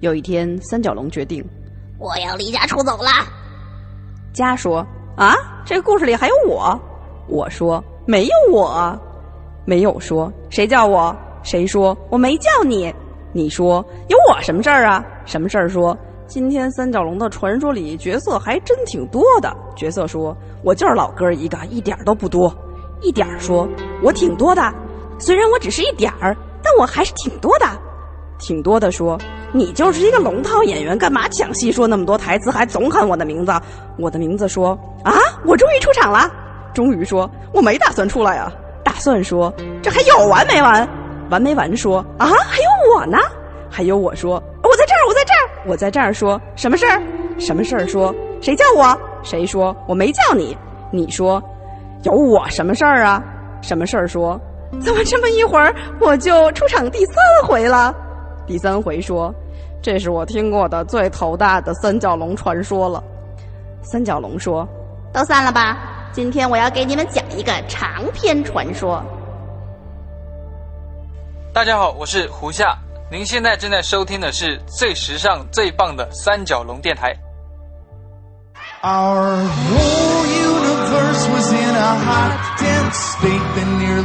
有一天，三角龙决定，我要离家出走了。家说：“啊，这个故事里还有我。”我说：“没有我。”没有说：“谁叫我？”谁说：“我没叫你。”你说：“有我什么事儿啊？什么事儿？”说：“今天三角龙的传说里角色还真挺多的。”角色说：“我就是老哥一个，一点儿都不多。”一点儿说：“我挺多的，虽然我只是一点儿，但我还是挺多的。”挺多的说：“你就是一个龙套演员，干嘛抢戏说那么多台词，还总喊我的名字？我的名字说啊，我终于出场了。终于说我没打算出来啊，打算说这还有完没完？完没完？说啊，还有我呢，还有我说我在这儿，我在这儿，我在这儿。说什么事儿？什么事儿？说谁叫我？谁说我没叫你？你说有我什么事儿啊？什么事儿？说怎么这么一会儿我就出场第三回了？第三回说，这是我听过的最头大的三角龙传说了。三角龙说：“都散了吧，今天我要给你们讲一个长篇传说。”大家好，我是胡夏，您现在正在收听的是最时尚、最棒的三角龙电台。Our whole universe was in a hot, dense state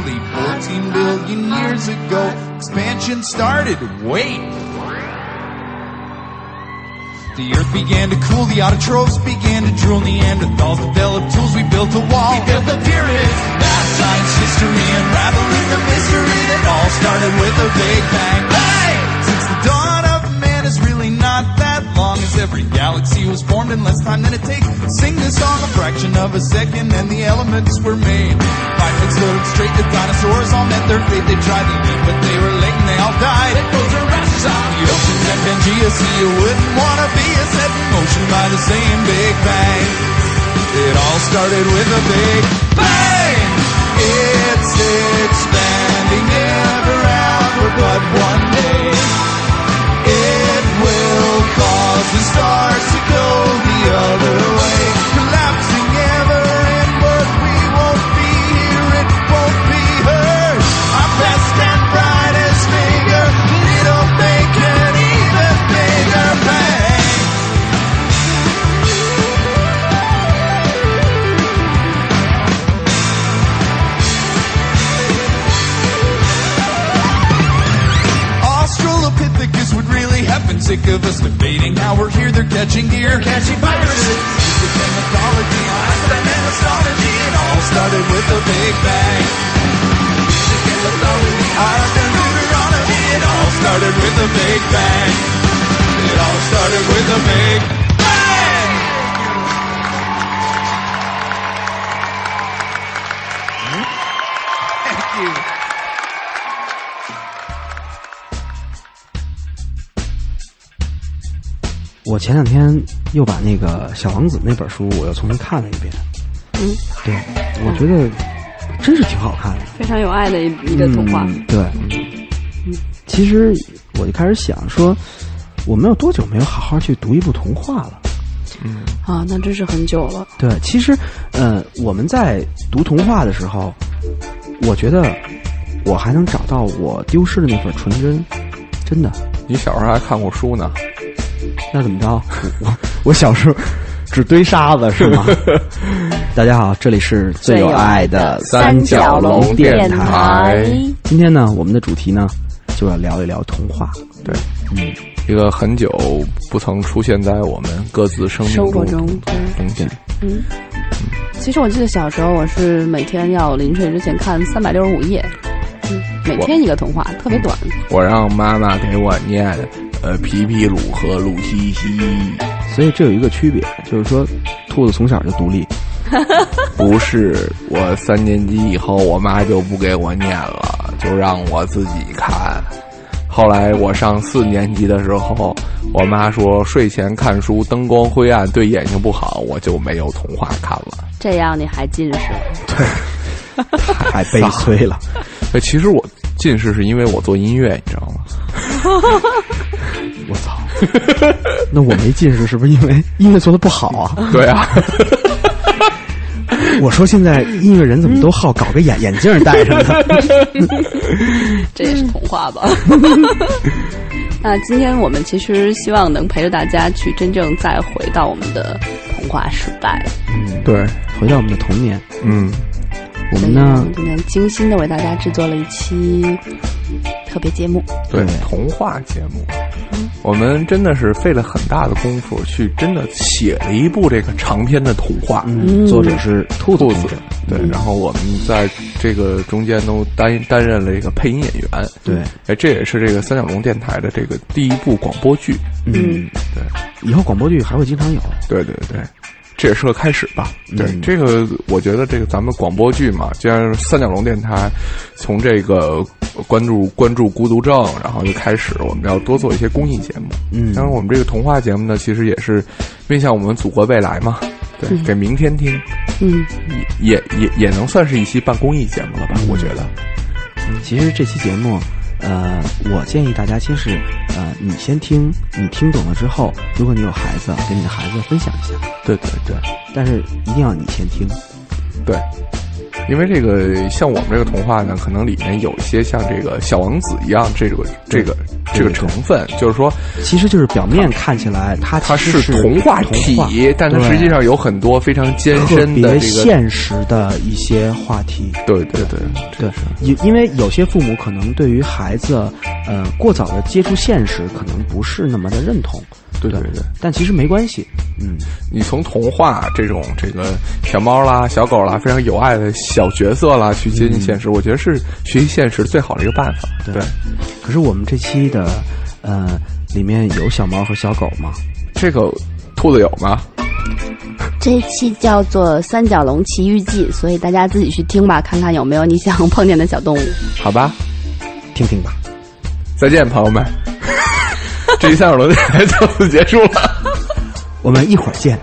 nearly 14 billion years ago expansion started. Wait. The earth began to cool, the autotrophs began to drool, Neanderthals developed tools, we built a wall. We built the pyramids, math, science, history, unraveling the mystery that all started with a big bang. Bang! Since the dawn of man is really not that long as every galaxy was formed in less time than it takes. Sing this song a fraction of a second and the elements were made. Legs stood straight, the dinosaurs all met their fate. They tried to eat, but they were late and they all died. It goes out the oceans and Pangea Sea. You wouldn't wanna be a set in motion by the same Big Bang. It all started with a big bang. It's expanding ever outward, but one day sick of us debating. Now we're here, they're catching deer, catching viruses. Music and mythology, Einstein and astrology, it all started with a big bang. Music and mythology, Einstein and it all started with a big bang. It all started with a big bang. 我前两天又把那个《小王子》那本书，我又重新看了一遍。嗯，对，我觉得真是挺好看的。非常有爱的一一个童话。嗯、对，嗯，其实我就开始想说，我们有多久没有好好去读一部童话了？嗯，啊，那真是很久了。对，其实，呃，我们在读童话的时候，我觉得我还能找到我丢失的那份纯真，真的。你小时候还看过书呢？那怎么着？我 我小时候只堆沙子是吗？大家好，这里是最有爱的三角龙电台。今天呢，我们的主题呢，就要聊一聊童话。对，嗯，一个很久不曾出现在我们各自生命生活中中的东西。嗯，其实我记得小时候，我是每天要临睡之前看三百六十五页，嗯，每天一个童话，特别短。我让妈妈给我念，呃，皮皮鲁和鲁西西。所以这有一个区别，就是说，兔子从小就独立。不是，我三年级以后，我妈就不给我念了，就让我自己看。后来我上四年级的时候，我妈说睡前看书灯光灰暗对眼睛不好，我就没有童话看了。这样你还近视？对，太悲 催了。哎，其实我近视是因为我做音乐，你知道吗？我操！那我没近视是不是因为音乐做的不好啊？对啊。我说现在音乐人怎么都好搞个眼眼镜戴上呢？这也是童话吧？那今天我们其实希望能陪着大家去真正再回到我们的童话时代。嗯，对，回到我们的童年，嗯，我们呢，今天精心的为大家制作了一期特别节目。对对童话节目，我们真的是费了很大的功夫去真的写了一部这个长篇的童话。嗯，作者是兔子。兔子。对，然后我们在这个中间都担担任了一个配音演员，对，哎，这也是这个三角龙电台的这个第一部广播剧，嗯，对，以后广播剧还会经常有，对对对，这也是个开始吧。对，嗯这个我觉得这个咱们广播剧嘛，既然三角龙电台从这个关注关注孤独症，然后就开始我们要多做一些公益节目。嗯当然我们这个童话节目呢，其实也是面向我们祖国未来嘛，对，给明天听，嗯，也也也也能算是一期办公益节目了吧？我觉得。其实这期节目，呃，我建议大家先是，呃，你先听，你听懂了之后，如果你有孩子，给你的孩子分享一下，对对对。但是一定要你先听，对，因为这个像我们这个童话呢，可能里面有一些像这个小王子一样这个这个这个成分，就是说其实就是表面看起来它它是童话童体，话但它实际上有很多非常艰深的别这个。现实的一些话题。对对对对，因因为有些父母可能对于孩子，呃，过早的接触现实，可能不是那么的认同。对对对，但其实没关系，嗯，你从童话这种这个小猫啦、小狗啦，非常有爱的小角色啦，去接近现实，我觉得是学习现实最好的一个办法。对对，可是我们这期的，呃，里面有小猫和小狗吗？这个兔子有吗？这一期叫做《三角龙奇遇记》，所以大家自己去听吧，看看有没有你想碰见的小动物。好吧，听听吧。再见，朋友们。这一三角龙电台就此结束了。我们一会儿见。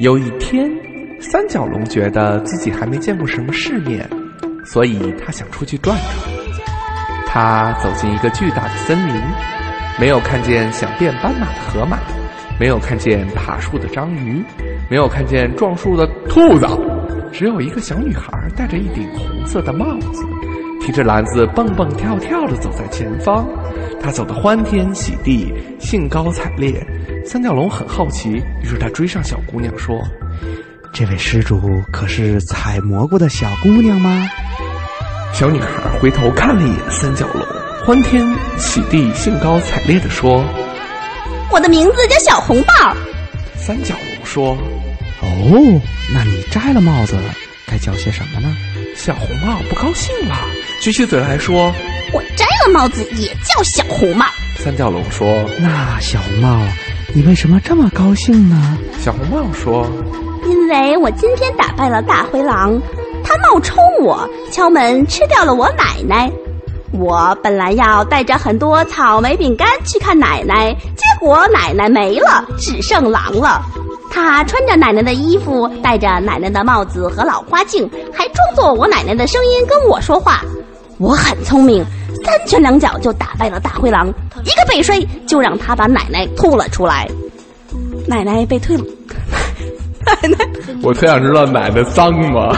有一天，三角龙觉得自己还没见过什么世面，所以他想出去转转。他走进一个巨大的森林，没有看见想变斑马的河马，没有看见爬树的章鱼，没有看见撞树的兔子，只有一个小女孩戴着一顶红色的帽子，提着篮子蹦蹦跳跳地走在前方。她走得欢天喜地，兴高采烈。三角龙很好奇，于是他追上小姑娘说这位施主可是采蘑菇的小姑娘吗？：“小女孩回头看了一眼三角龙，欢天喜地、兴高采烈地说。”我的名字叫小红帽，三角龙说哦，那你摘了帽子，该叫些什么呢？：“小红帽不高兴了，举起嘴来说。我摘了帽子也叫小红帽。”三角龙说那小红帽，你为什么这么高兴呢？：“小红帽说，因为我今天打败了大灰狼，他冒充我敲门吃掉了我奶奶。我本来要带着很多草莓饼干去看奶奶，结果奶奶没了，只剩狼了。他穿着奶奶的衣服，戴着奶奶的帽子和老花镜，还装作我奶奶的声音跟我说话。我很聪明，三拳两脚就打败了大灰狼，一个背摔就让他把奶奶吐了出来。奶奶被推了，奶 奶我特想知道奶奶脏吗？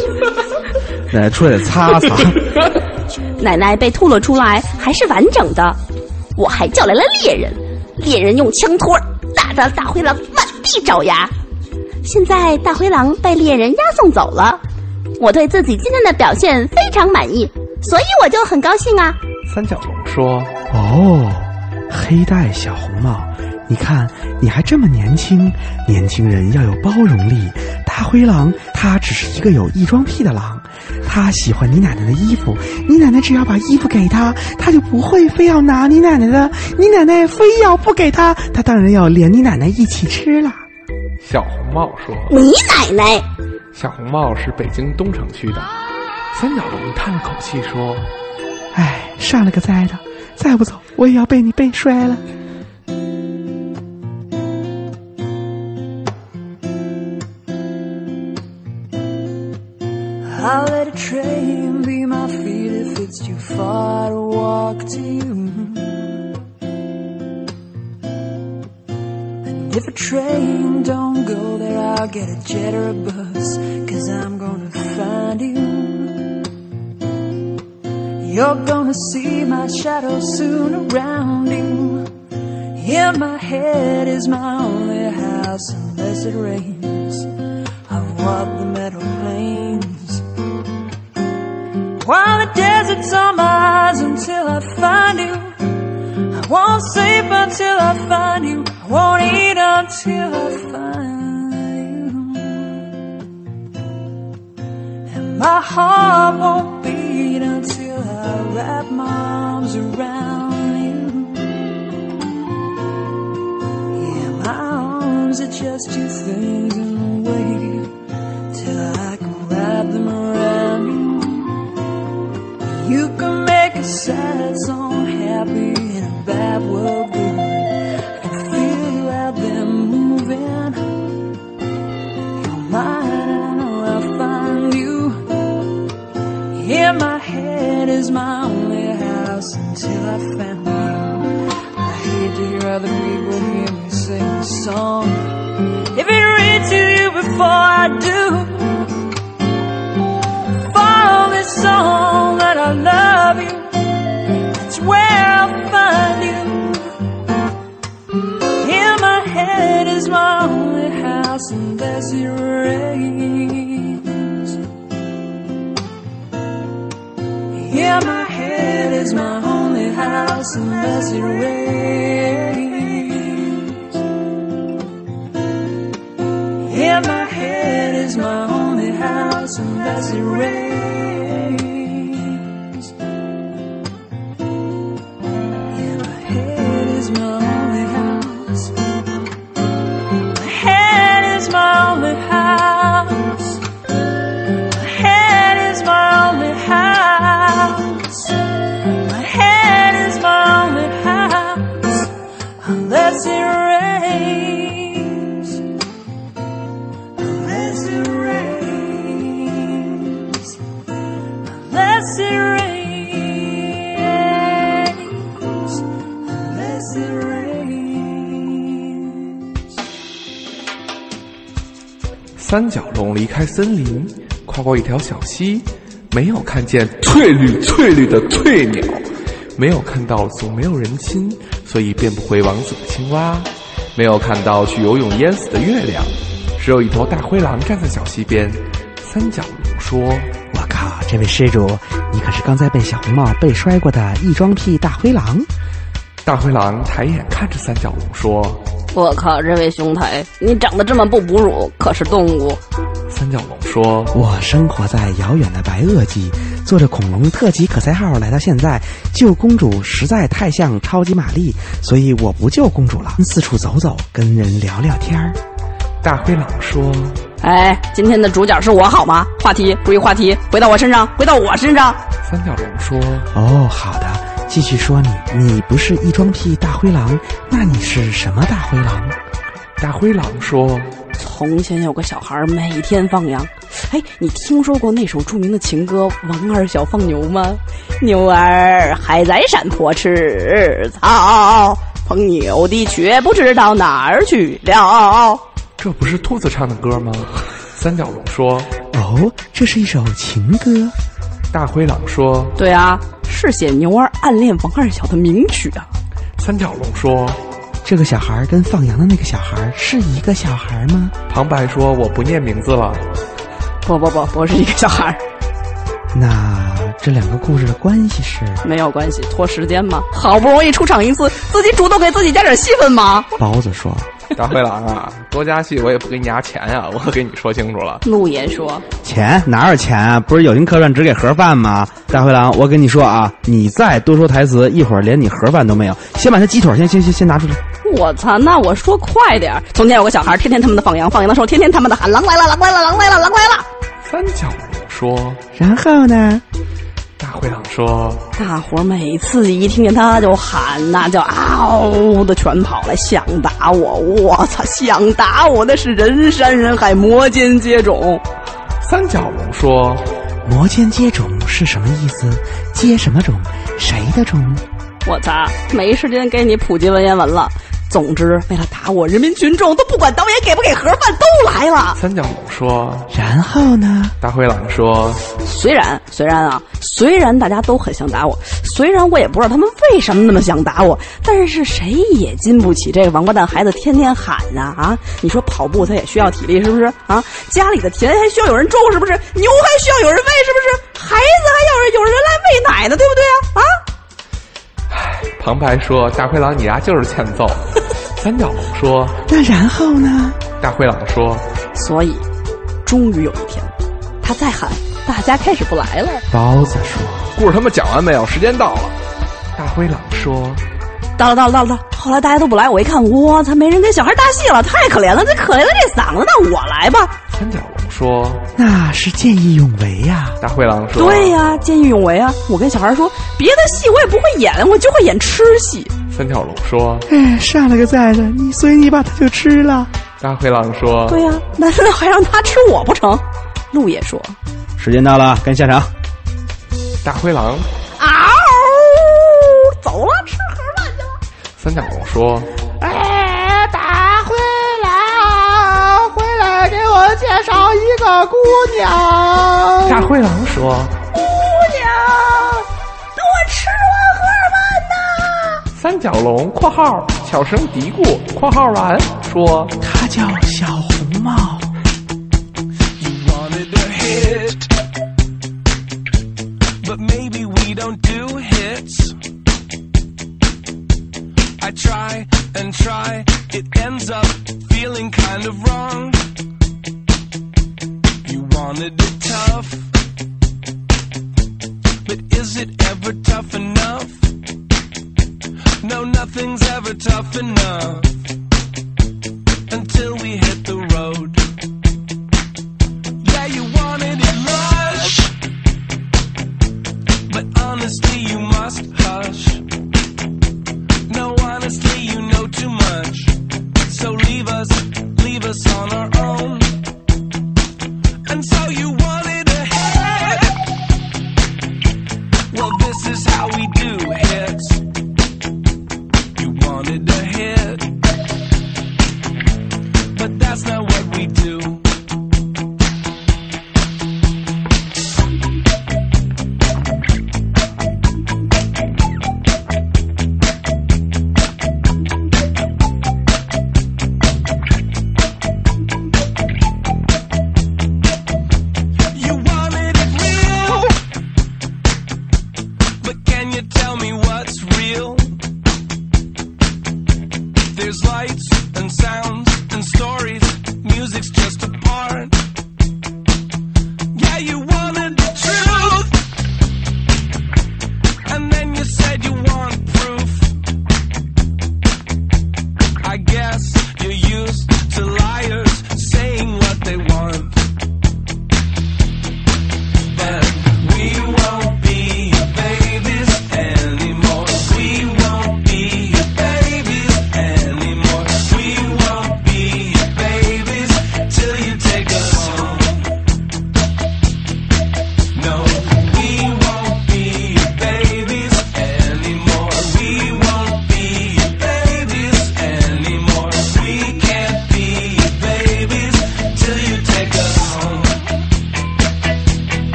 奶奶，出来擦擦。奶奶被吐了出来，还是完整的。我还叫来了猎人，猎人用枪托打着大灰狼满地找牙。现在大灰狼被猎人押送走了，我对自己今天的表现非常满意，所以我就很高兴啊。三角龙说哦，黑带小红帽，你看你还这么年轻，年轻人要有包容力。大灰狼他只是一个有异装癖的狼，他喜欢你奶奶的衣服，你奶奶只要把衣服给他，他就不会非要拿你奶奶的。你奶奶非要不给他，他当然要连你奶奶一起吃了。：“小红帽说，你奶奶，小红帽是北京东城区的。”三角龙叹了口气说哎，上了个灾的，再不走我也要被你背摔了。Get a jet or a bus, cause I'm gonna find you. You're gonna see my shadow soon around you. In my head is my only house unless it rains. I've walked the meadow plains. While the desert's on my eyes until I find you. I won't sleep until I find you. I won't eat until I find you. And my heart won't beat until I wrap my arms around you. Yeah, my arms are just two things in the way till I can wrap them around you. You can make a sad song happy in a bad world song. If it reaches you before I do, follow this song that I love you. That's where I'll find you. In my head is my only house unless it rains. In my head is my only house unless it rains. as it rains. 三角龙离开森林，跨过一条小溪，没有看见翠绿翠绿的翠鸟，没有看到总没有人亲，所以变不回王子的青蛙，没有看到去游泳淹死的月亮，只有一头大灰狼站在小溪边。三角龙说我靠，这位施主，你可是刚才被小红帽被摔过的异装癖大灰狼。：“大灰狼抬眼看着三角龙说。我靠，这位兄台，你长得这么不哺乳，可是动物。”三角龙说我生活在遥远的白垩纪，坐着恐龙特级可赛号来到现在，救公主实在太像超级玛丽，所以我不救公主了，四处走走，跟人聊聊天儿。：“大灰狼说。哎，今天的主角是我好吗？话题，注意话题，回到我身上，回到我身上。三角龙说哦，好的，继续说你，你不是一装屁大灰狼，那你是什么大灰狼？：“大灰狼说。从前有个小孩每天放羊。哎，你听说过那首著名的情歌《王二小放牛》吗？牛儿还在山坡吃草，放牛的却不知道哪儿去了。这不是兔子唱的歌吗？” 三角龙说。哦，这是一首情歌。大灰狼说。对啊，是写牛儿暗恋王二小的名曲啊。三角龙说。这个小孩跟放羊的那个小孩是一个小孩吗？旁白说：“我不念名字了。不不不，不是一个小孩，那这两个故事的关系是？没有关系，拖时间嘛。好不容易出场一次，自己主动给自己加点戏份嘛。包子说。”大灰狼啊，多加戏我也不给你压钱呀、我给你说清楚了。陆爷说钱哪有钱啊？不是有情客串只给盒饭吗？大灰狼，我跟你说啊，你再多说台词，一会儿连你盒饭都没有。先把他鸡腿先先先先拿出来。：“我操，那我说快点儿。从前有个小孩，天天他们的放羊，放羊的时候天天他们的喊狼来了，狼来了，狼来了，狼来了。三角龙说。然后呢？大灰狼说。大伙儿每次一听见他就喊，那叫嗷的全跑来想打我。我操，想打我那是人山人海，摩肩接踵。三角龙说。摩肩接踵是什么意思？接什么踵？谁的踵？我操，没时间给你普及文言文了。总之，为了打我，人民群众都不管导演给不给盒饭，都来了。三角龙说。然后呢？大灰狼说。虽然虽然啊，虽然大家都很想打我，虽然我也不知道他们为什么那么想打我，但是谁也经不起这个王八蛋孩子天天喊呐啊！你说跑步他也需要体力是不是啊？家里的田还需要有人种是不是？牛还需要有人喂是不是？孩子还要有人来喂奶呢，对不对啊？啊！旁白说：“大灰狼，你丫就是欠揍。”三角龙说。那然后呢？大灰狼说。所以，终于有一天，他再喊，大家开始不来了。包子说。故事他妈讲完没有？时间到了。大灰狼说。到了，到了，到了，到了。后来大家都不来，我一看，我操，没人给小孩搭戏了，太可怜了，这可怜的这嗓子，那我来吧。三角龙说。那是见义勇为呀、大灰狼说。对呀、见义勇为啊！我跟小孩说，别的戏我也不会演，我就会演吃戏。三角龙说。哎，上了个在的，你所以你把它就吃了。大灰狼说。对呀、难道还让他吃我不成？鹿爷说，时间到了，该下场。大灰狼。嗷，走了，吃。三角龙说。哎，大灰狼，回来给我介绍一个姑娘。大灰狼说。姑娘，等我吃完盒饭呐。三角龙（括号悄声嘀咕）（括号完）说。她叫小红帽。Kind of wrong.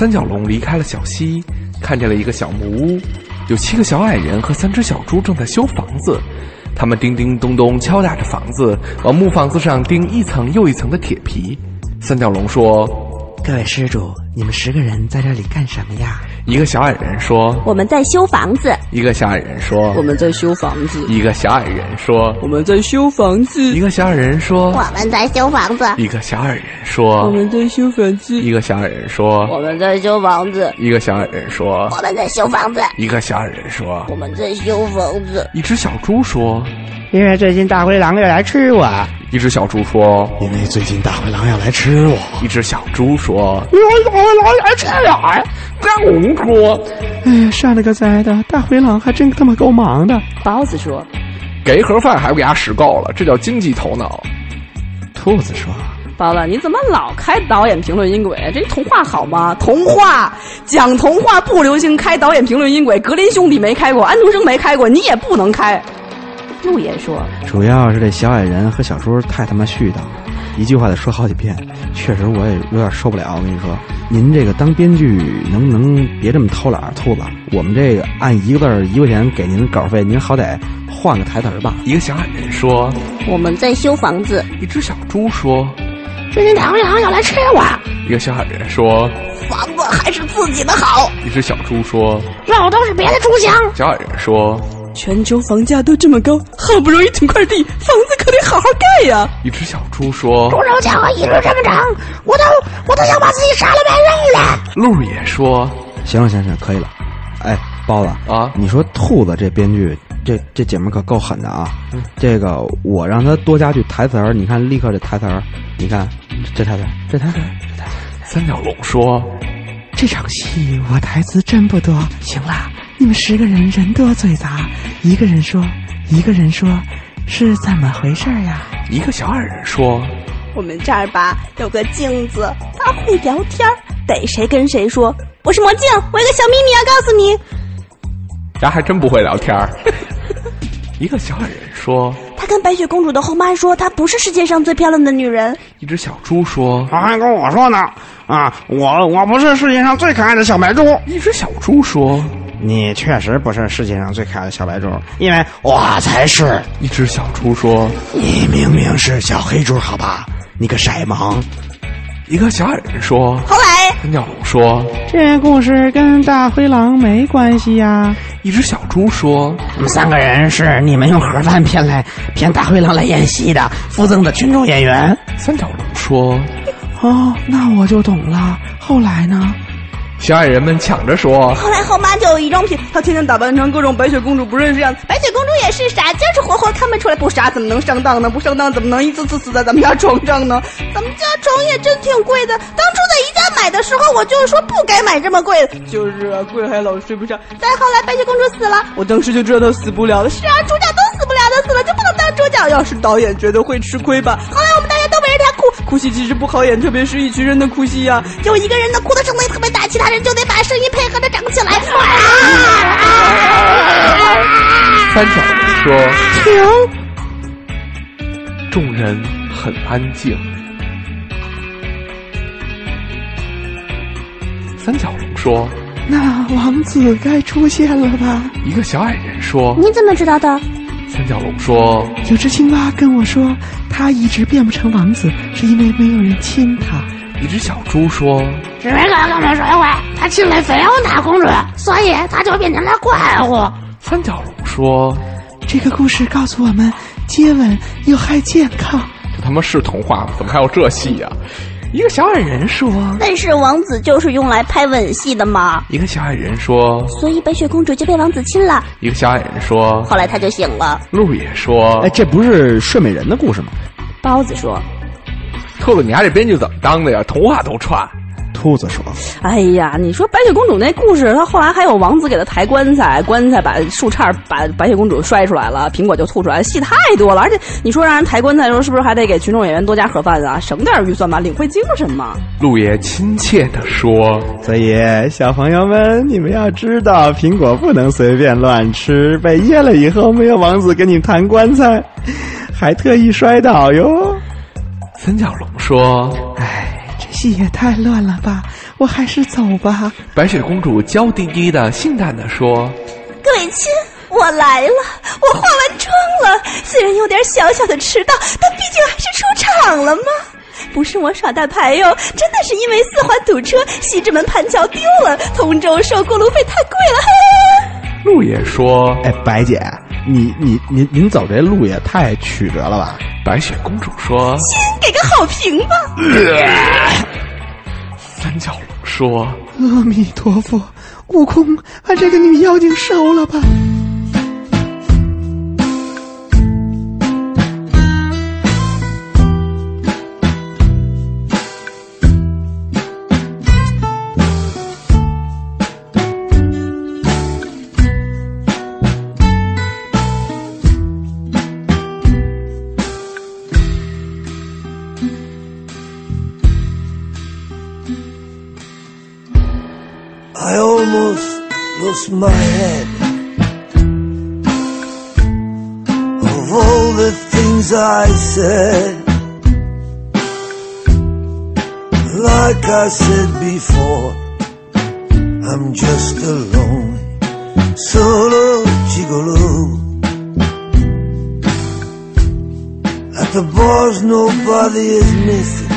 三角龙离开了小溪看见了一个小木屋有七个小矮人和三只小猪正在修房子。他们叮叮咚咚敲打着房子往木房子上钉一层又一层的铁皮。三角龙说各位施主你们十个人在这里干什么呀？一个小矮人说我们在修房子。一个小矮人说我们在修房子，一个小矮人说我们在修房子，一个小矮人说我们在修房子。一个小矮人说我们在修房子，一个小矮人说我们在修房子。一个小矮人说我们在修房子。一个小矮人说我们在修房子。一只小猪说因为最近大灰狼要来吃我，一只小猪说因为最近大灰狼要来吃我。一只小猪说因为大灰狼来吃我，公说哎，上了个灾的，大灰狼还真他妈够忙的。包子说给一盒饭还不给他使够了，这叫经济头脑。兔子说包子，你怎么老开导演评论音轨？这童话好吗？童话讲童话不流行开导演评论音轨，格林兄弟没开过，安徒生没开过，你也不能开。陆爷说主要是这小矮人和小猪太他妈絮叨了，一句话得说好几遍，确实我也有点受不了。我跟你说，您这个当编剧能不能别这么偷懒儿，兔子？我们这个按一个字儿一块钱给您稿费，您好歹换个台词儿吧。一个小矮人说，我们在修房子。一只小猪说，最近大灰狼要来吃我，一个小矮人说，房子还是自己的好，一只小猪说，肉都是别的猪香。小矮人说，全球房价都这么高，好不容易囤块地，房子可得好好盖呀。一只小猪说，猪肉价格一直这么涨，我都我都想把自己杀了卖肉了。鹿也说，行了，行行，可以了。哎，包子啊你说兔子这编剧，这这姐们可够狠的啊！这个我让他多加句台词儿，你看立刻这台词儿，你看这台词儿，这台词儿，这台词儿。三角龙说，这场戏我台词真不多。行了，你们十个人人多嘴杂，一个人说，一个人说，是怎么回事呀？一个小矮人说，我们这儿吧有个镜子，它会聊天儿，逮谁跟谁说。我是魔镜，我有个小秘密要告诉你。咱还真不会聊天儿。一个小矮人说，他跟白雪公主的后妈说，她不是世界上最漂亮的女人。一只小猪说，他还跟我说呢，啊，我我不是世界上最可爱的小白猪。一只小猪说，你确实不是世界上最可爱的小白猪，因为我才是。一只小猪说，你明明是小黑猪，好吧？你个色盲。一个小矮人说，后来，三角龙说，这故事跟大灰狼没关系呀。一只小猪说，我们三个人是你们用盒饭骗来 骗大灰狼来演戏的附赠的群众演员。三角龙说，哦，那我就懂了。后来呢？小矮人们抢着说，后来后妈就有一装品，她天天打扮成各种白雪公主不认识样子，白雪公主也是傻，就是活活看不出来。不傻怎么能上当呢？不上当怎么能一次次死在咱们家床上呢？咱们家床也真挺贵的，当初在宜家买的时候，我就是说不该买这么贵的。就是啊，贵还老睡不上。再后来白雪公主死了，我当时就知道她死不了了。是啊，主角都死不了的，死了就不能当主角。要是导演觉得会吃亏吧？后来我们大家都围着他哭，哭戏其实不好演，特别是一群人的哭戏呀、有一个人的哭的声音特别大，其他人就得把声音配合着整起来。三角龙说，停！众人很安静。三角龙说，那王子该出现了吧？一个小矮人说，你怎么知道的？三角龙说，有只青蛙跟我说，他一直变不成王子，是因为没有人亲他。一只小猪说，是那个跟我说话，他亲了菲欧娜公主，所以他就变成了怪物。三角龙说，这个故事告诉我们，接吻有害健康。这他妈是童话吗？怎么还有这戏呀、一个小矮人说，但是王子就是用来拍吻戏的嘛，一个小矮人说，所以白雪公主就被王子亲了，一个小矮人说，后来他就醒了。鹿也说哎，，这不是睡美人的故事吗？包子说兔子，你丫这编剧怎么当的呀？童话都串。兔子说：“哎呀，你说白雪公主那故事，她后来还有王子给她抬棺材，棺材把树杈把白雪公主摔出来了，苹果就吐出来，戏太多了。而且你说让人抬棺材的时候，是不是还得给群众演员多加盒饭啊？省点预算吧，领会精神嘛。鹿爷亲切地说所以，小朋友们，你们要知道，苹果不能随便乱吃，被噎了以后，没有王子给你弹棺材，还特意摔倒哟。：“三角龙说，哎，这戏也太乱了吧！我还是走吧。白雪公主娇滴滴的、性感的说，各位亲，我来了，我化完妆了，虽然有点小小的迟到，但毕竟还是出场了嘛。不是我耍大牌哟，真的是因为四环堵车，西直门盘桥丢了，通州收过路费太贵了，嘿。陆爷说哎，白姐，你你您您走这路也太曲折了吧？：“白雪公主说。先给个好评吧。”三角龙说阿弥陀佛，悟空，把这个女妖精收了吧。My head. Of all the things I said, like I said before, I'm just a lonely solo gigolo. At the bars, nobody is missing.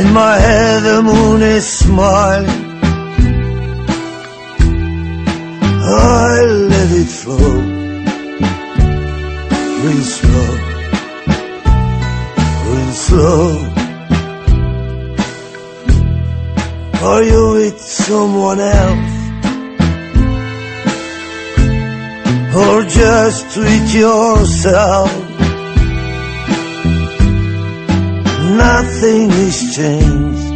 In my head the moon is smiling I let it flow Real slow Real slow Are you with someone else? Or just with yourself? nothing has changed.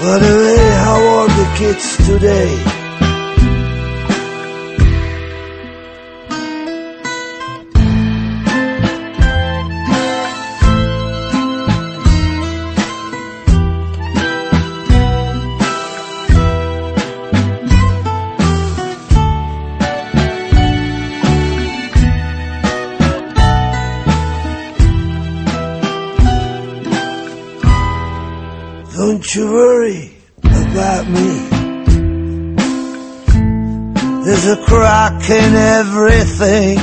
By the way, how are kids today? In everything.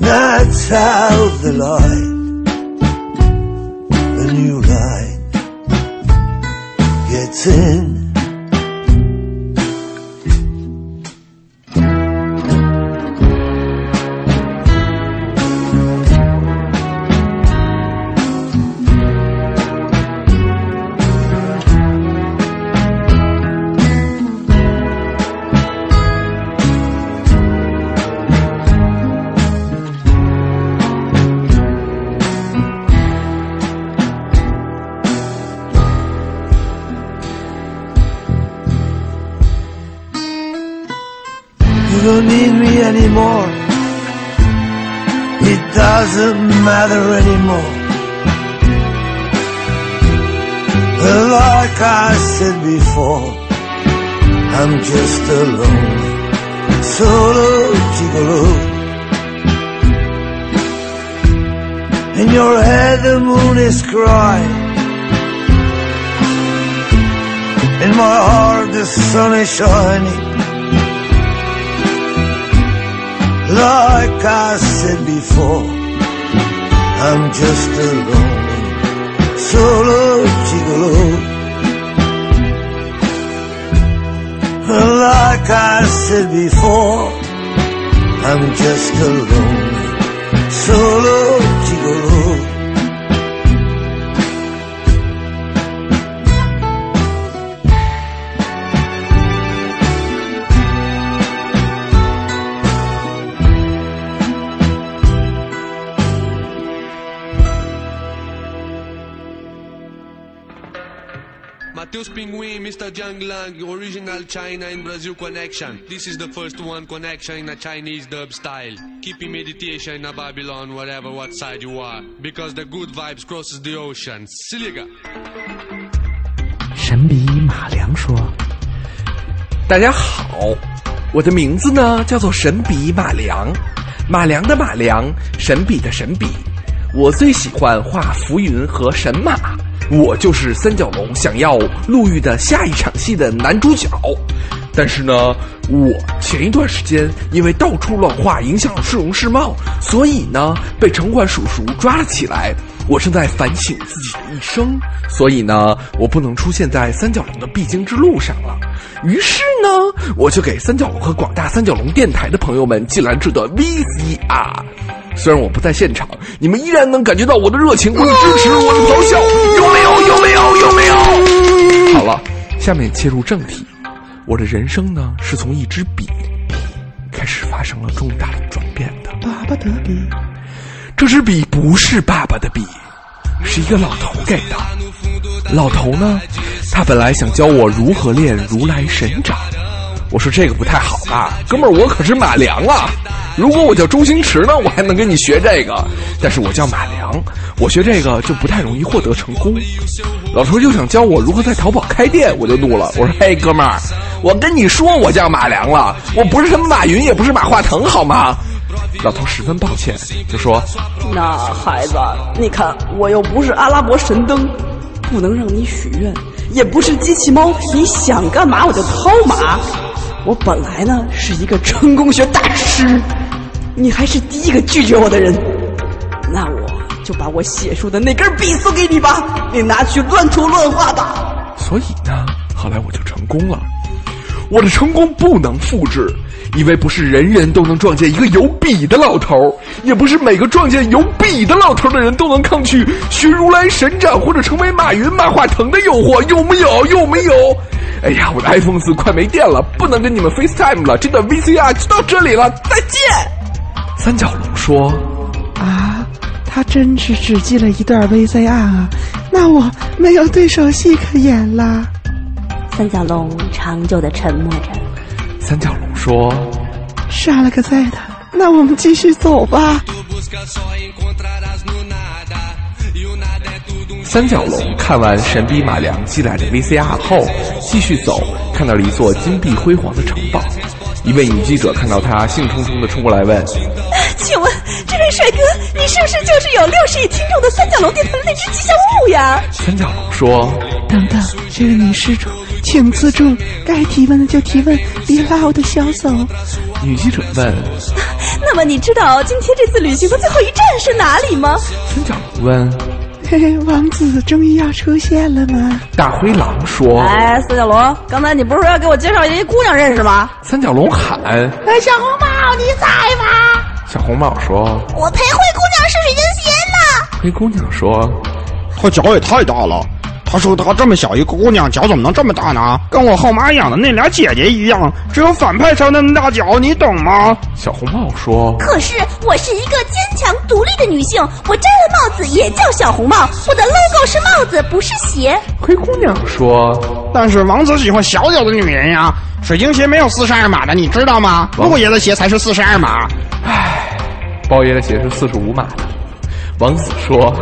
That's how the light, the new light, gets in. Anymore. It doesn't matter anymore. Like I said before, I'm just a lonely solo gigolo. In your head the moon is crying. In my heart the sun is shining. Like I said before, I'm just a lonely solo gigolo. Like I said before, I'm just a lonely solo Mateus Pinguim, Mr. Jiang Lang, original China and Brazil connection. This is the first one connection in a Chinese dub style. Keeping meditation in a Babylon, whatever what side you are. Because the good vibes crosses the ocean. Siliga. 神笔马良说大家好，我的名字呢叫做神笔马良，马良的马良，神笔的神笔。我最喜欢画浮云和神马，我就是三角龙想要入狱的下一场戏的男主角。但是呢，我前一段时间因为到处乱画，影响了市容市貌，所以呢被城管叔叔抓了起来。我正在反省自己的一生，所以呢，我不能出现在三角龙的必经之路上了。于是呢，我就给三角龙和广大三角龙电台的朋友们寄来这段 VCR。虽然我不在现场，你们依然能感觉到我的热情、我的支持、我的咆哮，有没有？有没有？有没有？好了，下面切入正题。我的人生呢，是从一支笔开始发生了重大的转变的。爸爸的笔，这支笔不是爸爸的笔，是一个老头给的。老头呢，他本来想教我如何练如来神掌。我说这个不太好吧，哥们儿，我可是马良啊！如果我叫周星驰呢，我还能跟你学这个。但是我叫马良，我学这个就不太容易获得成功。老头就想教我如何在淘宝开店，我就怒了，我说：“嘿，哥们儿，我跟你说我叫马良了，我不是什么马云，也不是马化腾，好吗？”老头十分抱歉，就说：“那孩子，你看我又不是阿拉伯神灯，不能让你许愿，也不是机器猫，你想干嘛我就掏嘛。我本来呢是一个成功学大师，你还是第一个拒绝我的人。那我就把我写书的那根笔送给你吧，你拿去乱涂乱画吧。所以呢，后来我就成功了。我的成功不能复制，因为不是人人都能撞见一个有笔的老头儿，也不是每个撞见有笔的老头儿的人都能抗拒学如来神掌或者成为马云、马化腾的诱惑，有没有？有没有？哎呀，我的 iPhone 四快没电了，不能跟你们 FaceTime 了，这段 VCR 就到这里了，再见。三角龙说啊，他真是只记了一段 VCR 啊，那我没有对手戏可演了。三角龙长久的沉默着。：“三角龙说，杀了个在的，那我们继续走吧。三角龙看完神笔马良寄来的 VCR 后，继续走，看到了一座金碧辉煌的城堡。一位女记者看到他，兴冲冲地冲过来问 请问这位帅哥，你是不是就是有六十亿听众的三角龙电台的那只吉祥物呀？三角龙说等等，这位女施主，请自重，该提问的就提问，别拉我的小手。：“女记者问。那么你知道今天这次旅行的最后一站是哪里吗？”三角龙问。嘿嘿，王子终于要出现了吗？大灰狼说哎，三角龙，刚才你不是说要给我介绍一姑娘认识吗？：“三角龙喊。哎，小红帽，你在吗？”小红帽说我陪灰姑娘试水晶鞋呢。：“灰姑娘说，她脚也太大了。她说他这么小一个姑娘，脚怎么能这么大呢？跟我后妈养的那俩姐姐一样，只有反派才有那么大脚，你懂吗？小红帽说，可是我是一个坚强独立的女性，我摘了帽子也叫小红帽，我的 logo 是帽子，不是鞋。灰姑娘说，但是王子喜欢小脚的女人呀。水晶鞋没有四十二码的，你知道吗？陆爷的鞋才是四十二码。包爷的鞋是四十五码的。王子说，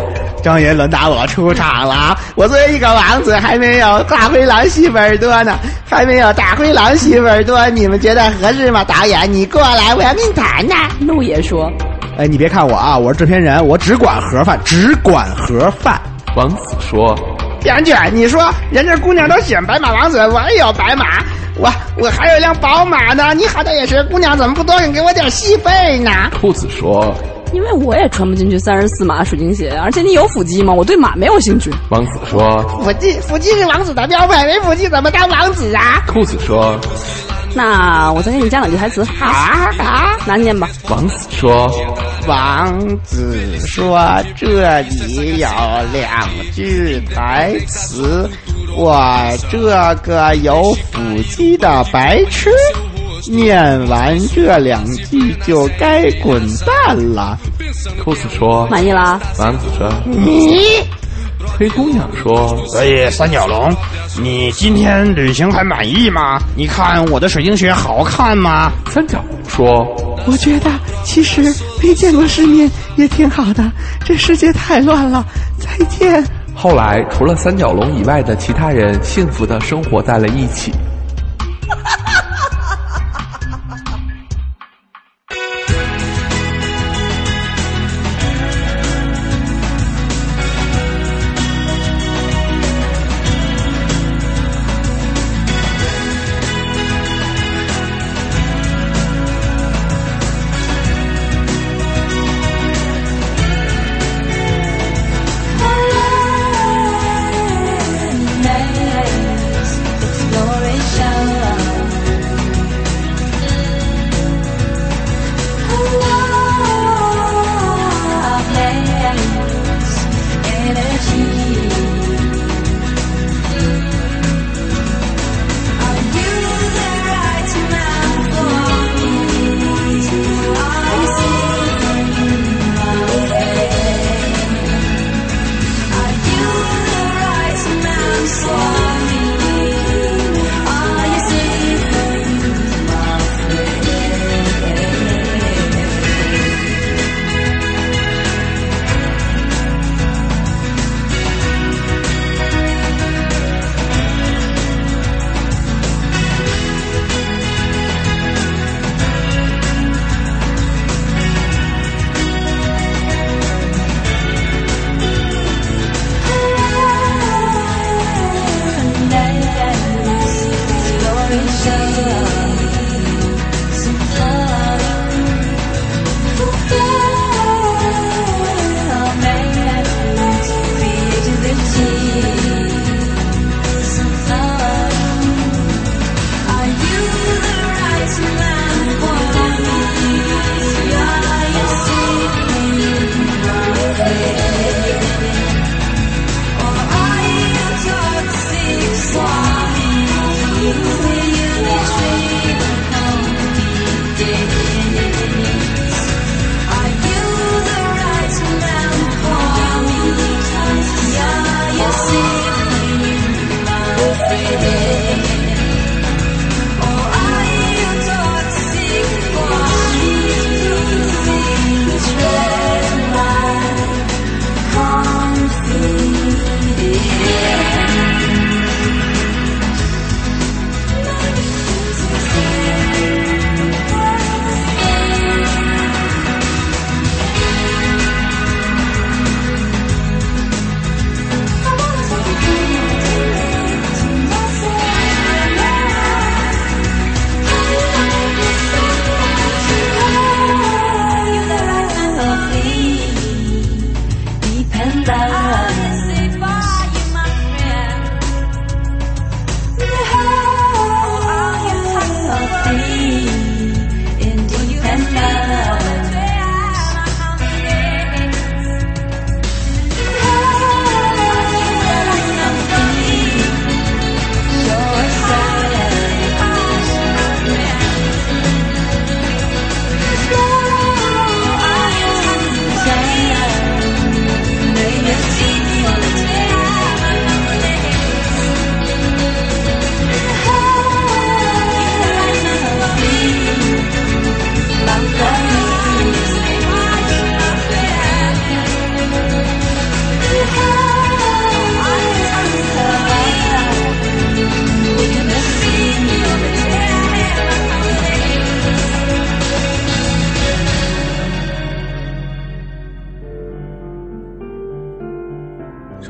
终于轮到我出场了，我作为一个王子，还没有大灰狼西本尔多呢，还没有大灰狼西本尔多，你们觉得合适吗？导演，你过来，我要跟你谈谈。陆爷说，哎，你别看我啊，我是制片人，我只管盒饭，只管盒饭。王子说，编剧，你说人家姑娘都选白马王子，我也有白马，我我还有一辆宝马呢。你好歹也是姑娘，怎么不多给我点戏费呢？兔子说，因为我也穿不进去三十四码水晶鞋，而且你有腹肌吗？我对马没有兴趣。王子说，腹肌，腹肌是王子的标配，没腹肌怎么当王子啊？兔子说，那我再给你加两句台词，好啊好啊！拿念吧。王子说，王子说：“这里有两句台词，我这个有腹肌的白痴，念完这两句就该滚蛋了。兔子说，满意了？王子说，你灰姑娘说，所以三角龙，你今天旅行还满意吗？你看我的水晶鞋好看吗？三角龙说，我觉得其实没见过世面也挺好的，这世界太乱了。再见。后来除了三角龙以外的其他人幸福的生活在了一起。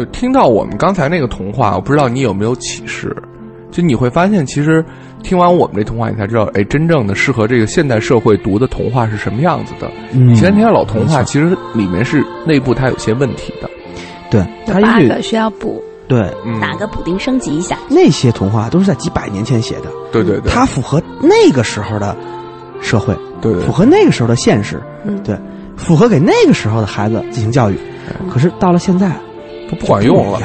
就听到我们刚才那个童话，我不知道你有没有启示？就你会发现，其实听完我们这童话，你才知道，哎，真正的适合这个现代社会读的童话是什么样子的。嗯以前那些老童话，其实里面是内部它有些问题的。对，有它也许 bug 需要补，对嗯，打个补丁升级一下。那些童话都是在几百年前写的，对对对，它符合那个时候的社会，对对符合那个时候的现实，嗯对，符合给那个时候的孩子进行教育。可是到了现在，都不管用了。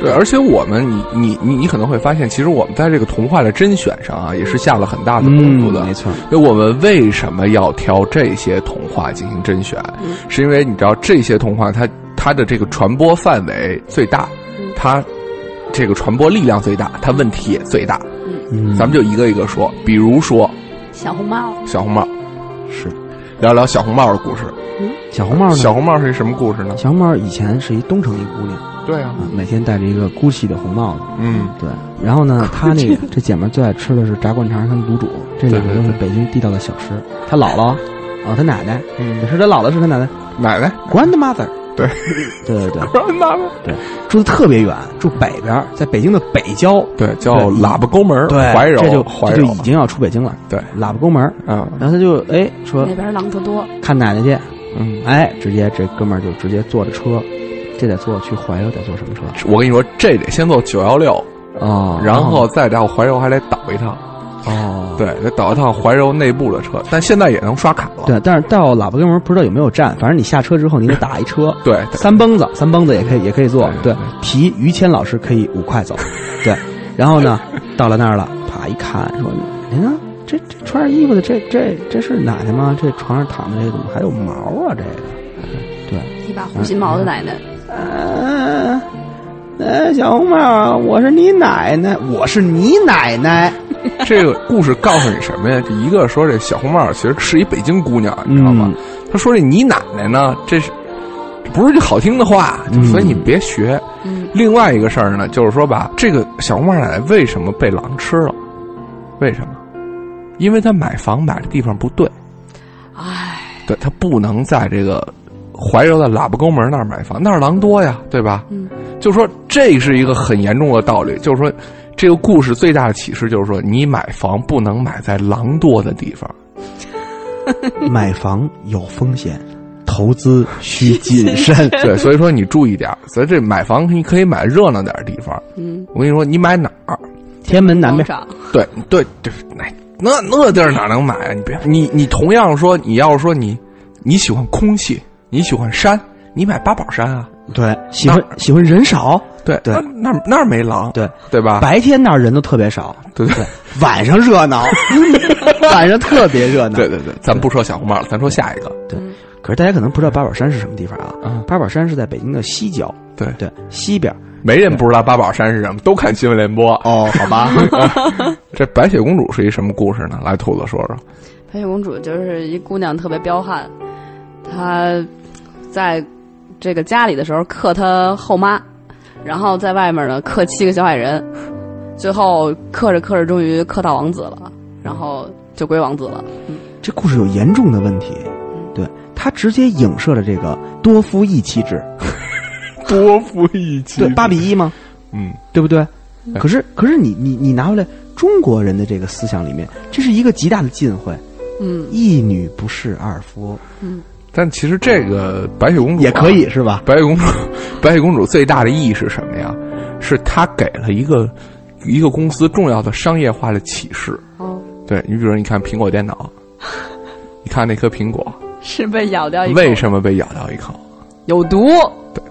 对，而且我们，你你你你可能会发现，其实我们在这个童话的甄选上啊，也是下了很大的功夫的。嗯没错，就我们为什么要挑这些童话进行甄选？嗯是因为你知道这些童话它它的这个传播范围最大，嗯它这个传播力量最大，它问题也最大。嗯，咱们就一个一个说，比如说小红帽，小红帽，是聊聊小红帽的故事。小红帽呢？小红帽是一什么故事呢？小红帽以前是一东城一姑娘。对啊，啊，每天戴着一个 GUCCI 的红帽子。嗯，对，然后呢，她那个这姐们最爱吃的是炸灌肠跟卤煮，这两个都是北京地道的小吃。她姥姥？哦，她奶奶，嗯。也是她姥姥是她奶奶。奶奶，，grandmother。对。对对对，grandmother，，对，住的特别远，住北边，在北京的北郊。对，叫喇叭沟门，对，怀柔，这就怀柔。这就已，经要出北京了。对，喇叭沟门儿，嗯。然后她就哎说那边狼特多，看奶奶去，嗯。哎，直接这哥们儿就直接坐着车，这得坐去怀柔得坐什么车？我跟你说，这得先坐九幺六，啊，然后再到怀柔还得倒一趟，哦，对，得倒一趟怀柔内部的车，但现在也能刷卡了。对，但是到喇叭沟门不知道有没有站，反正你下车之后你得打一车，对对。三蹦子，三蹦子也可以也可以坐，对提于谦老师可以五块走，对，然后呢，到了那儿了，啪一看说，您看这这穿着衣服的这这这是奶奶吗？这床上躺的这怎么还有毛啊？这个，对，一把红心毛的奶奶，呃，呃，小红帽，我是你奶奶，我是你奶奶，这个故事告诉你什么呀？这一个说这小红帽其实是一北京姑娘，你知道吗？他说这你奶奶呢，这是这不是句好听的话，嗯所以你别学。嗯，另外一个事儿呢，就是说吧，这个小红帽奶奶为什么被狼吃了？为什么？因为他买房买的地方不对。哎，对他不能在这个怀柔的喇叭沟门那儿买房，那儿狼多呀，对吧？嗯，就说这是一个很严重的道理，就是说这个故事最大的启示就是说，你买房不能买在狼多的地方。买房有风险，投资需谨慎。对，所以说你注意点儿。所以这买房你可以买热闹点的地方。嗯，我跟你说，你买哪儿？天安门南边，对对对，那那那地儿哪能买啊？你别你你同样说，你要是说你你喜欢空气，你喜欢山，你买八宝山啊。对，喜欢喜欢人少，对对那那没狼，对对吧？白天那儿人都特别少，对对晚上热闹，晚上特别热闹。对对对，咱不说小红帽了，咱说下一个。对可是大家可能不知道八宝山是什么地方啊？嗯八宝山是在北京的西郊，对对，西边。没人不知道八宝山是什么，都看新闻联播。哦，好吧，这白雪公主是一什么故事呢？来，兔子说说。白雪公主就是一姑娘，特别彪悍。她在这个家里的时候克她后妈，然后在外面呢克七个小矮人，最后克着克着，终于克到王子了，然后就归王子了。这故事有严重的问题，对，它直接影射了这个多夫一妻制，多夫一妻对，八比一吗？嗯，对不对？可是，可是你你你拿回来中国人的这个思想里面，这是一个极大的忌讳，嗯一女不侍二夫，嗯，但其实这个白雪公主、啊也可以。是吧？白雪公主，白雪公主最大的意义是什么呀？是她给了一个一个公司重要的商业化的启示。哦，对你，比如说，你看苹果电脑，你看那颗苹果，是被咬掉一口，为什么被咬掉一口？有毒？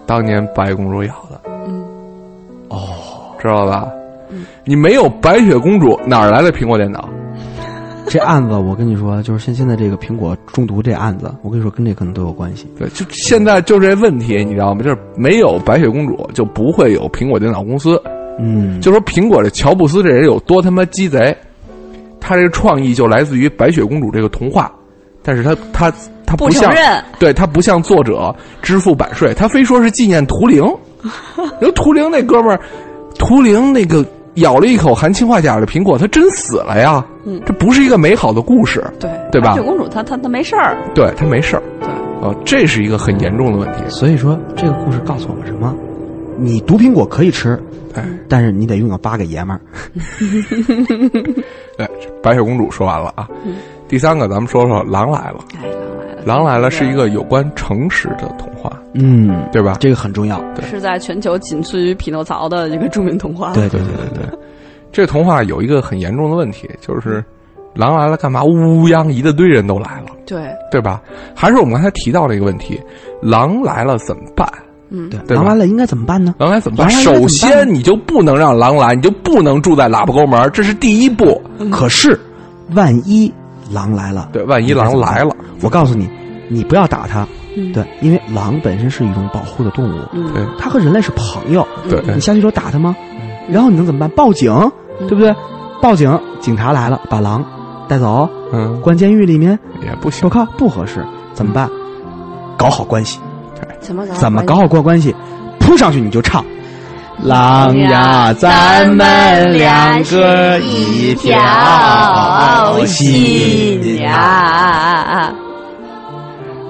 对，当年白雪公主咬的。嗯，哦，知道吧？你没有白雪公主，哪儿来的苹果电脑？这案子我跟你说，就是现现在这个苹果中毒这案子，我跟你说跟这可能都有关系。对，就现在就这问题，你知道吗？就是没有白雪公主，就不会有苹果电脑公司。嗯，就说苹果这乔布斯这人有多他妈鸡贼，他这个创意就来自于白雪公主这个童话，但是他他他不像承认，对他不像作者支付版税，他非说是纪念图灵。然后图灵那哥们儿，图灵那个咬了一口含氰化钾的苹果，他真死了呀。嗯这不是一个美好的故事，对对吧白雪公主她她她没事儿，对她没事儿。对，哦，这是一个很严重的问题。所以说这个故事告诉我们什么？你毒苹果可以吃，哎，但是你得拥有八个爷们儿。哎，白雪公主说完了啊。第三个，咱们说说《狼来了》。哎，狼来了，是一个有关诚实的童话，嗯，对吧？这个很重要。是在全球仅次于匹诺曹的一个著名童话。对对对对对，这个童话有一个很严重的问题，就是狼来了干嘛？乌泱一大堆人都来了，对，对吧？还是我们刚才提到的一个问题，狼来了怎么办？嗯，对，对吧狼来了应该怎么办呢？狼来怎么办？狼来了怎么办首先，你就不能让狼来，你就不能住在喇叭沟门，这是第一步。可是，万一狼来了，对，万一狼来了，我告诉你，你不要打它。嗯对，因为狼本身是一种保护的动物，嗯对它和人类是朋友。对你下去之后打它吗？然后你能怎么办？报警，嗯对不对？报警，警察来了，把狼带走，嗯，关监狱里面。也不行我。靠，不合适，怎么办？搞好关系，怎么搞怎么搞好过关系？扑上去你就唱。狼呀，咱们两个一条心呀。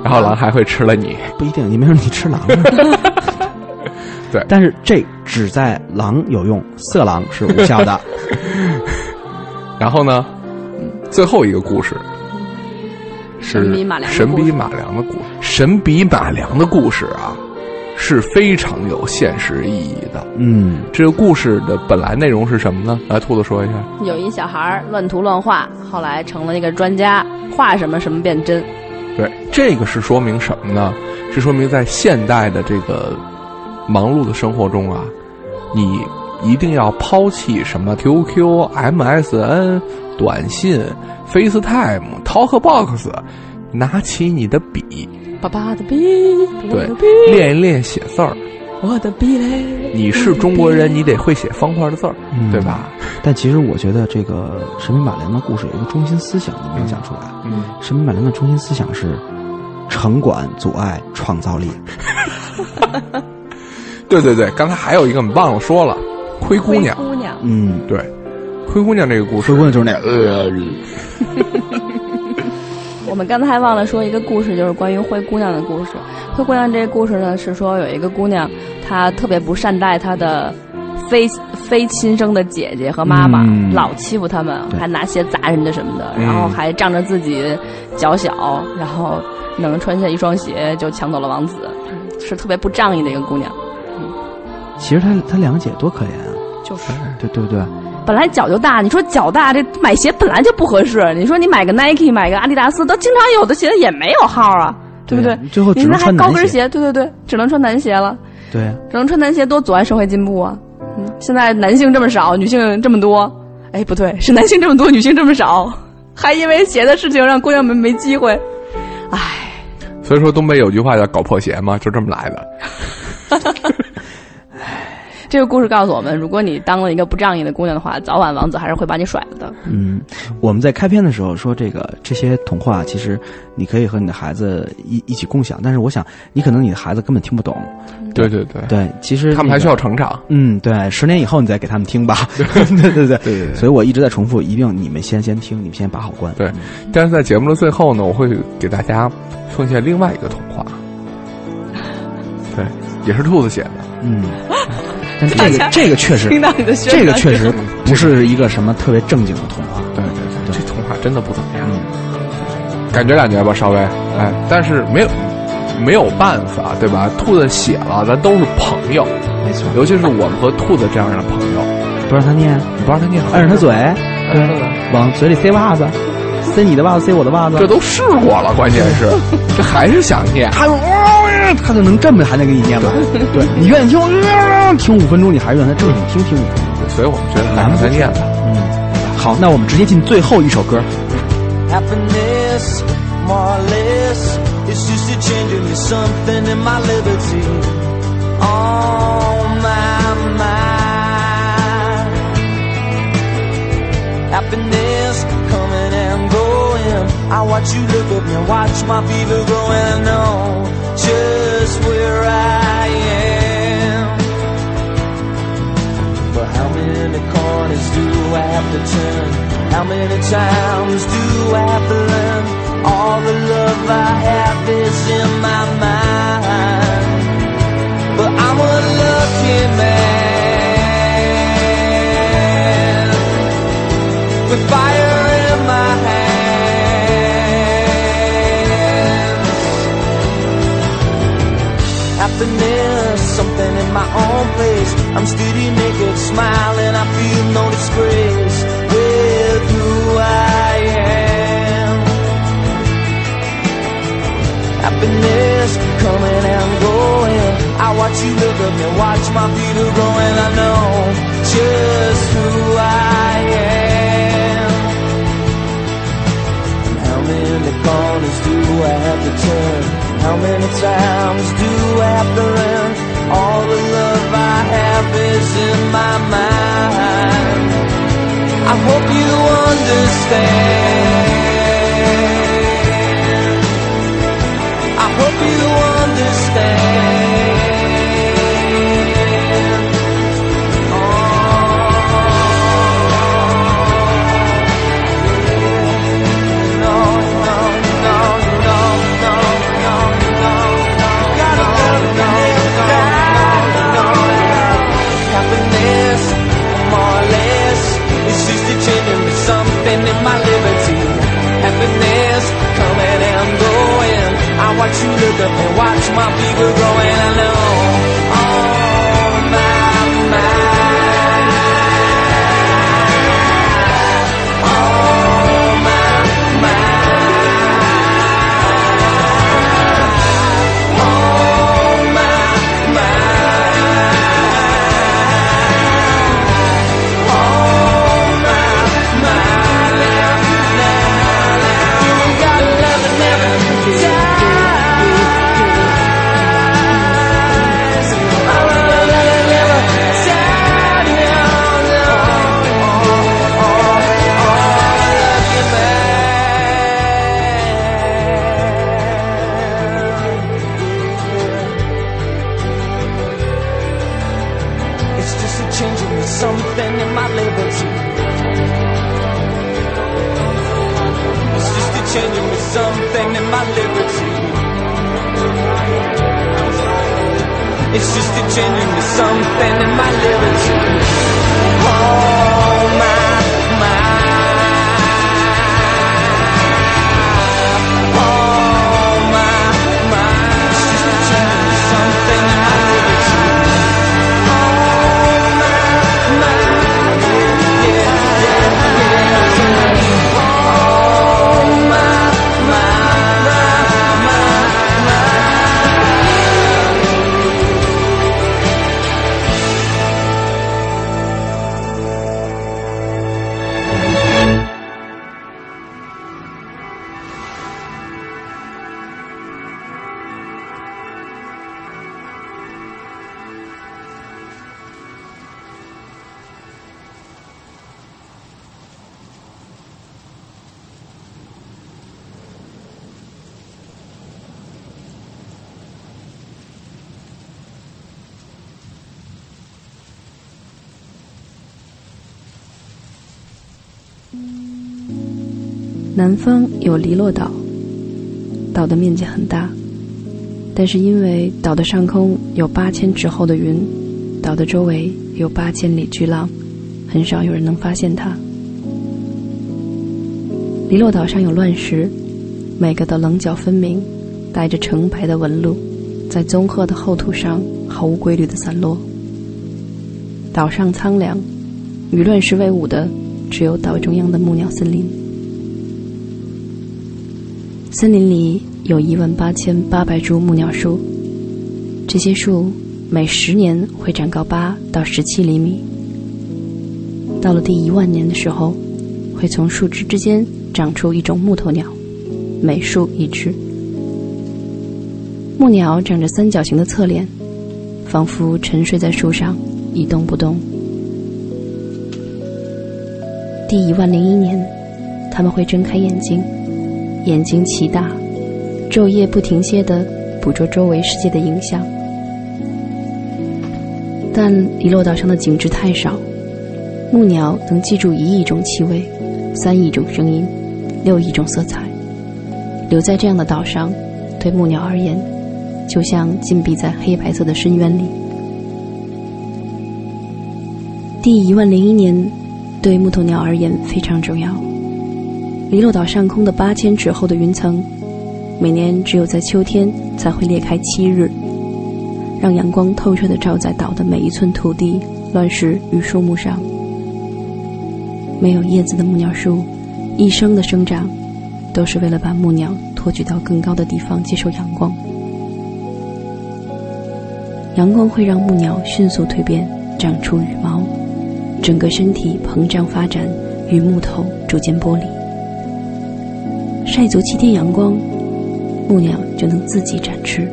然后狼还会吃了你。不一定，你没准你吃狼呢。对但是这只在狼有用，色狼是无效的。然后呢，最后一个故事是神笔马良的故事神笔马良的故事。神笔马良的故事啊，是非常有现实意义的。嗯，这个故事的本来内容是什么呢？来，兔子说一下。有一小孩乱涂乱画，后来成了一个专家，画什么什么变真。对，这个是说明什么呢？是说明在现代的这个忙碌的生活中啊，你一定要抛弃什么 QQ、MSN、短信、FaceTime、TalkBox，拿起你的笔，爸爸的笔，对，，练一练写字儿。我的笔嘞。你是中国人，你得会写方块的字儿，嗯对吧？但其实我觉得这个神笔马良的故事有一个中心思想，你没有讲出来。嗯，神笔马良的中心思想是：城管阻碍创造力。对对对，刚才还有一个我们忘了说了，灰姑娘。姑娘，嗯，对，灰姑娘这个故事，灰姑娘就是那呃，我们刚才忘了说一个故事，就是关于灰姑娘的故事。灰姑娘这个故事呢，是说有一个姑娘，她特别不善待她的非非亲生的姐姐和妈妈，嗯老欺负他们，还拿鞋砸人家什么的，嗯然后还仗着自己脚小，然后能穿下一双鞋就抢走了王子，是特别不仗义的一个姑娘。其实她她两姐多可怜啊，就是对对不对？本来脚就大，你说脚大这买鞋本来就不合适。你说你买个 Nike，买个阿迪达斯，都经常有的鞋也没有号啊，对不对？最后只能你那还穿男鞋。高跟鞋，对对对，只能穿男鞋了，对，只能穿男鞋，多阻碍社会进步啊！嗯，现在男性这么少，女性这么多，哎，不对，是男性这么多，女性这么少，还因为鞋的事情让姑娘们没机会，唉，所以说东北有句话叫“搞破鞋”嘛，就这么来的。这个故事告诉我们，如果你当了一个不仗义的姑娘的话，早晚王子还是会把你甩了的。嗯，我们在开篇的时候说这个这些童话，其实你可以和你的孩子一一起共享，但是我想你可能你的孩子根本听不懂。对对对，对，其实、他们还需要。成长。嗯，对，十年以后你再给他们听吧。对 对对对对对所以我一直在重复，一定你们先先听，你们先把好关。对，但是在节目的最后呢，我会给大家奉献另外一个童话，对，也是兔子写的。嗯，但这个这个确实，听到你的这个确实不是一个什么特别正经的童话。对对对，这童话真的不怎么样，感觉感觉吧，稍微哎，但是没有没有办法，对吧？兔子写了，咱都是朋友，没错，尤其是我们和兔子这样的朋友，不让他念，你不让他念，摁着他嘴，按着他嘴，往嘴里塞袜子，塞你的袜子，塞我的袜子，这都试过了，关键是 这还是想念。他他就能这么还能给你念吗？对你愿意听、听五分钟，你还愿意这经听听钟。所以 我们觉得难得再念吧。嗯，好，那我们直接进最后一首歌。Happiness I watch you look at me, and watch my fever grow and I know just where I am. But how many corners do I have to turn? How many times do I have to learn? All the love I have is in my mind. But I'm a lucky man with fire Happiness, something in my own place. I'm steady, naked, smiling. I feel no disgrace with who I am. Happiness coming and going. I watch you look at me, watch my feet are growing. I know just who I am. And how many corners do I have to turn? How many times do I have to run? All the love I have is in my mind. I hope you understand. I hope you understand. Happiness coming and going. I watch you look up and watch my people growing. I know. 方有黎洛岛，岛的面积很大，但是因为岛的上空有八千尺厚的云，岛的周围有八千里巨浪，很少有人能发现它。黎洛岛上有乱石，每个都棱角分明，带着成排的纹路，在棕褐的厚土上毫无规律的散落。岛上苍凉，与乱石为伍的只有岛中央的木鸟森林。森林里有一万八千八百株木鸟树，这些树每十年会长高八到十七厘米。到了第一万年的时候，会从树枝之间长出一种木头鸟，每树一只。木鸟长着三角形的侧脸，仿佛沉睡在树上一动不动。第一万零一年，它们会睁开眼睛。眼睛奇大，昼夜不停歇地捕捉周围世界的影像。但遗落岛上的景致太少，木鸟能记住一亿种气味、三亿种声音、六亿种色彩。留在这样的岛上，对木鸟而言，就像禁闭在黑白色的深渊里。第一万零一年，对木头鸟而言非常重要。离落岛上空的八千尺厚的云层，每年只有在秋天才会裂开七日，让阳光透彻地照在岛的每一寸土地、乱石与树木上。没有叶子的木鸟树，一生的生长，都是为了把木鸟托举到更高的地方接受阳光。阳光会让木鸟迅速蜕变，长出羽毛，整个身体膨胀发展，与木头逐渐剥离。晒足七天阳光，木鸟就能自己展翅，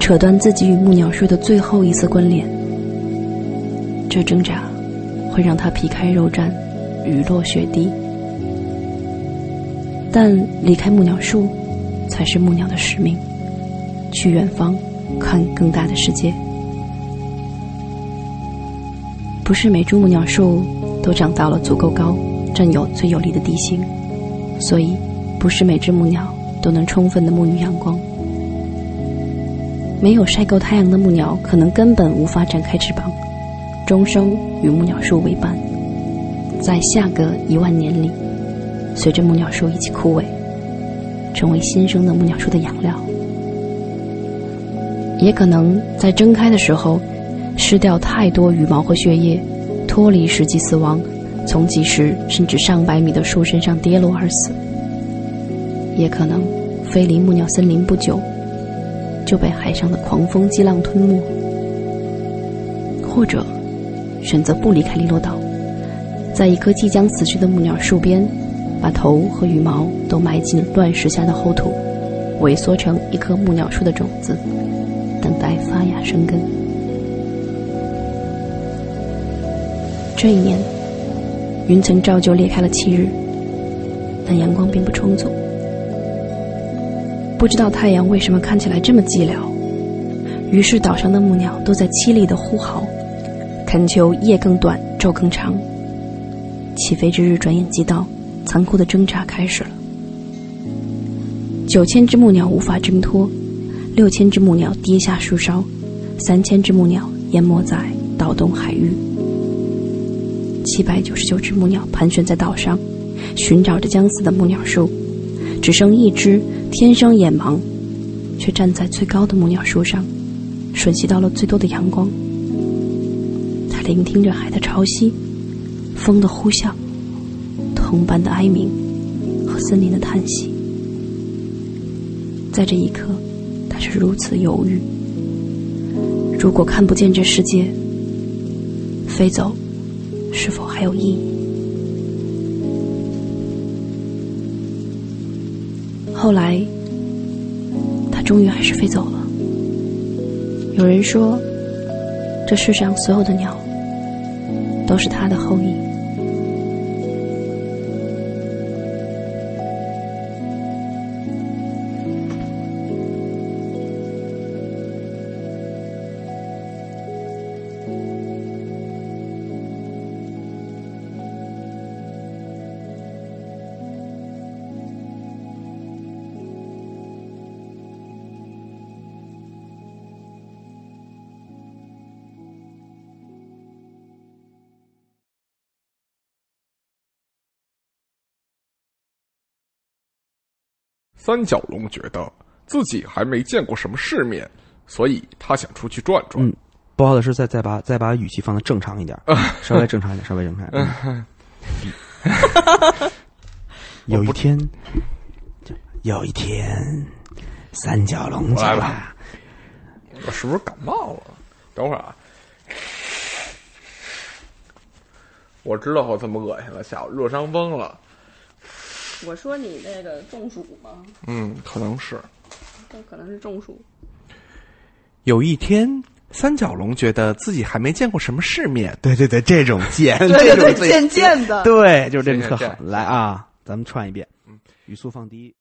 扯断自己与木鸟树的最后一丝关联。这挣扎会让它皮开肉绽，雨落雪滴。但离开木鸟树，才是木鸟的使命。去远方，看更大的世界。不是每株木鸟树都长到了足够高，占有最有利的地形，所以。不是每只木鸟都能充分的沐浴阳光，没有晒够太阳的木鸟可能根本无法展开翅膀，终生与木鸟树为伴，在下个一万年里，随着木鸟树一起枯萎，成为新生的木鸟树的养料。也可能在睁开的时候，失掉太多羽毛和血液，脱离实际死亡，从几十甚至上百米的树身上跌落而死。也可能飞离木鸟森林不久，就被海上的狂风激浪吞没；或者选择不离开利落岛，在一棵即将死去的木鸟树边，把头和羽毛都埋进乱石下的厚土，萎缩成一棵木鸟树的种子，等待发芽生根。这一年，云层照旧裂开了七日，但阳光并不充足。不知道太阳为什么看起来这么寂寥，于是岛上的木鸟都在凄厉的呼嚎，恳求夜更短，昼更长。起飞之日转眼即到，残酷的挣扎开始了。九千只木鸟无法挣脱，六千只木鸟跌下树梢，三千只木鸟淹没在岛东海域，七百九十九只木鸟盘旋在岛上，寻找着将死的木鸟树，只剩一只。天生眼盲，却站在最高的木鸟树上，吮吸到了最多的阳光。他聆听着海的潮汐、风的呼啸、同伴的哀鸣和森林的叹息。在这一刻，他是如此犹豫：如果看不见这世界，飞走是否还有意义？后来，它终于还是飞走了。有人说，这世上所有的鸟都是它的后裔。三角龙觉得自己还没见过什么世面，所以他想出去转转。嗯，不好的是，再再把再把语气放的正常一点，稍微正常一点，稍微正常。嗯、有一天，有一天，三角龙来了。我是不是感冒了？等会儿啊！我知道我怎么恶心了，下午热伤风了。我说你那个中暑吗？嗯，可能是。这可能是中暑。有一天，三角龙觉得自己还没见过什么世面。对对对，这种见，对对对，渐渐的。对，就是这种特好。来啊，咱们串一遍。嗯，语速放低。